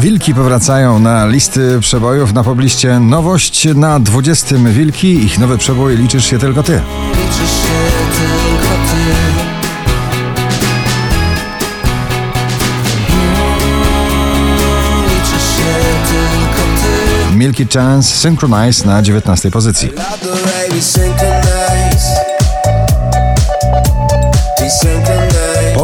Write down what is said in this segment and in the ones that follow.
Wilki powracają na listy przebojów na pobliście. Nowość na 20 Wilki. Ich nowy przebój liczysz się tylko ty. Liczysz się tylko ty Milky Chance Synchronize na 19 pozycji. Synchronize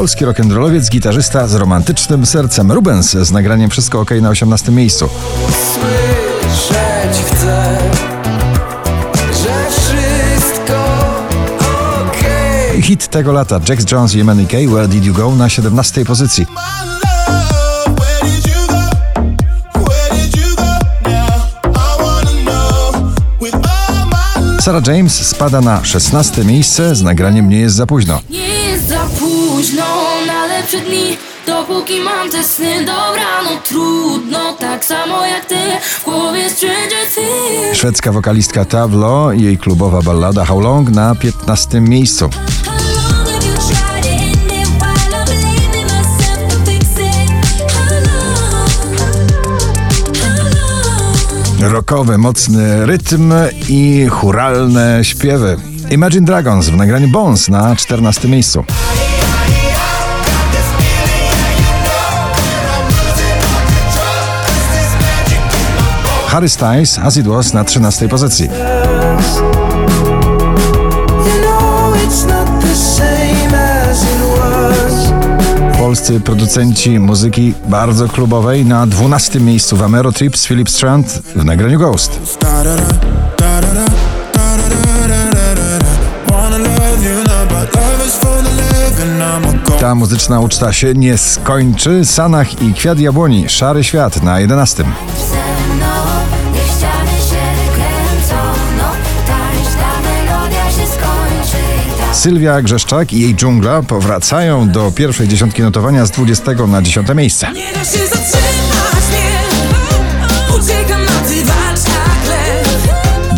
Polski rock'n'rollowiec, gitarzysta z romantycznym sercem. Rubens z nagraniem Wszystko OK na 18 miejscu. Słyszeć chcę Że wszystko okej Hit tego lata. Jax Jones i MNK Where Did You Go na 17 pozycji. Sarah James spada na 16 miejsce. Z nagraniem Nie jest za późno. Za późno na lepsze dni Dopóki mam te sny, dobra, no trudno Tak samo jak ty, w głowie Szwedzka wokalistka Tavlo i jej klubowa ballada How Long na 15 miejscu. Rockowy, mocny rytm i churalne śpiewy. Imagine Dragons w nagraniu Bones na 14 miejscu. Harry Styles, As It Was na 13 pozycji. Polscy producenci muzyki bardzo klubowej na 12 miejscu w Amero Trips Philip Strand w nagraniu Ghost. Ta muzyczna uczta się nie skończy. Sanach i Kwiat Jabłoni, Szary Świat na 11. Ze mną niech ściany się kręcą No tańcz, ta melodia się skończy i tak Sylwia Grzeszczak i jej dżungla powracają do pierwszej dziesiątki notowania z 20 na 10 miejsce. Nie da się zatrzymać, nie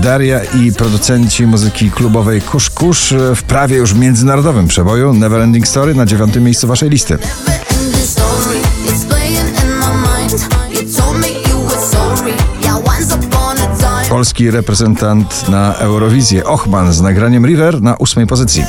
Daria i producenci muzyki klubowej Kusz Kusz w prawie już międzynarodowym przeboju Neverending Story na 9 miejscu waszej listy. Polski reprezentant na Eurowizję Ochman z nagraniem River na 8 pozycji.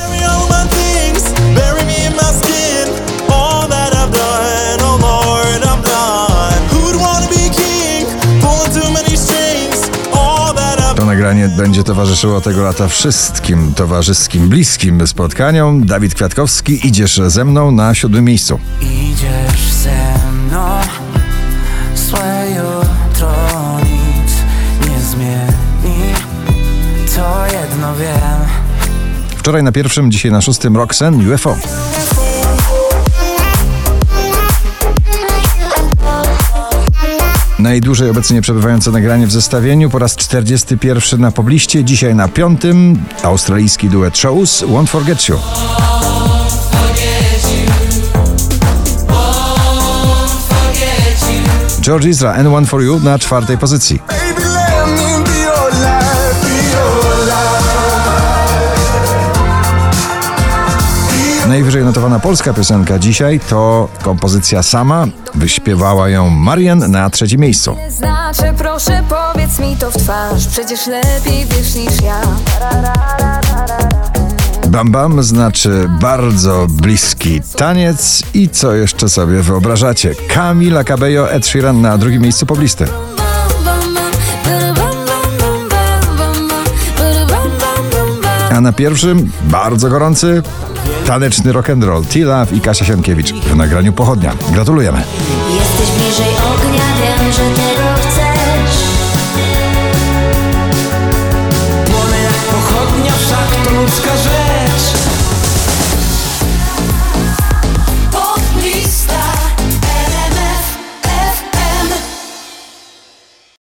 Nagranie będzie towarzyszyło tego lata wszystkim towarzyskim, bliskim spotkaniom. Dawid Kwiatkowski, idziesz ze mną na siódmym miejscu. Idziesz ze mną Złe jutro nic nie zmieni To jedno wiem Wczoraj na pierwszym, dzisiaj na szóstym Roxen UFO. Najdłużej obecnie przebywające nagranie w zestawieniu po raz 41 na pobliście, dzisiaj na piątym australijski duet Shows Won't Forget You. George Ezra and One For You na czwartej pozycji. Najwyżej notowana polska piosenka dzisiaj to kompozycja sama. Wyśpiewała ją Marian na trzecim miejscu. Znaczy, proszę powiedz mi to w twarz Przecież lepiej wiesz niż ja Bam Bam znaczy bardzo bliski taniec i co jeszcze sobie wyobrażacie? Camila Cabello, Ed Sheeran na drugim miejscu poblisty. A na pierwszym bardzo gorący taneczny rock'n'roll T-Love i Kasia Sienkiewicz w nagraniu Pochodnia. Gratulujemy. Jesteś bliżej ognia, wiem, że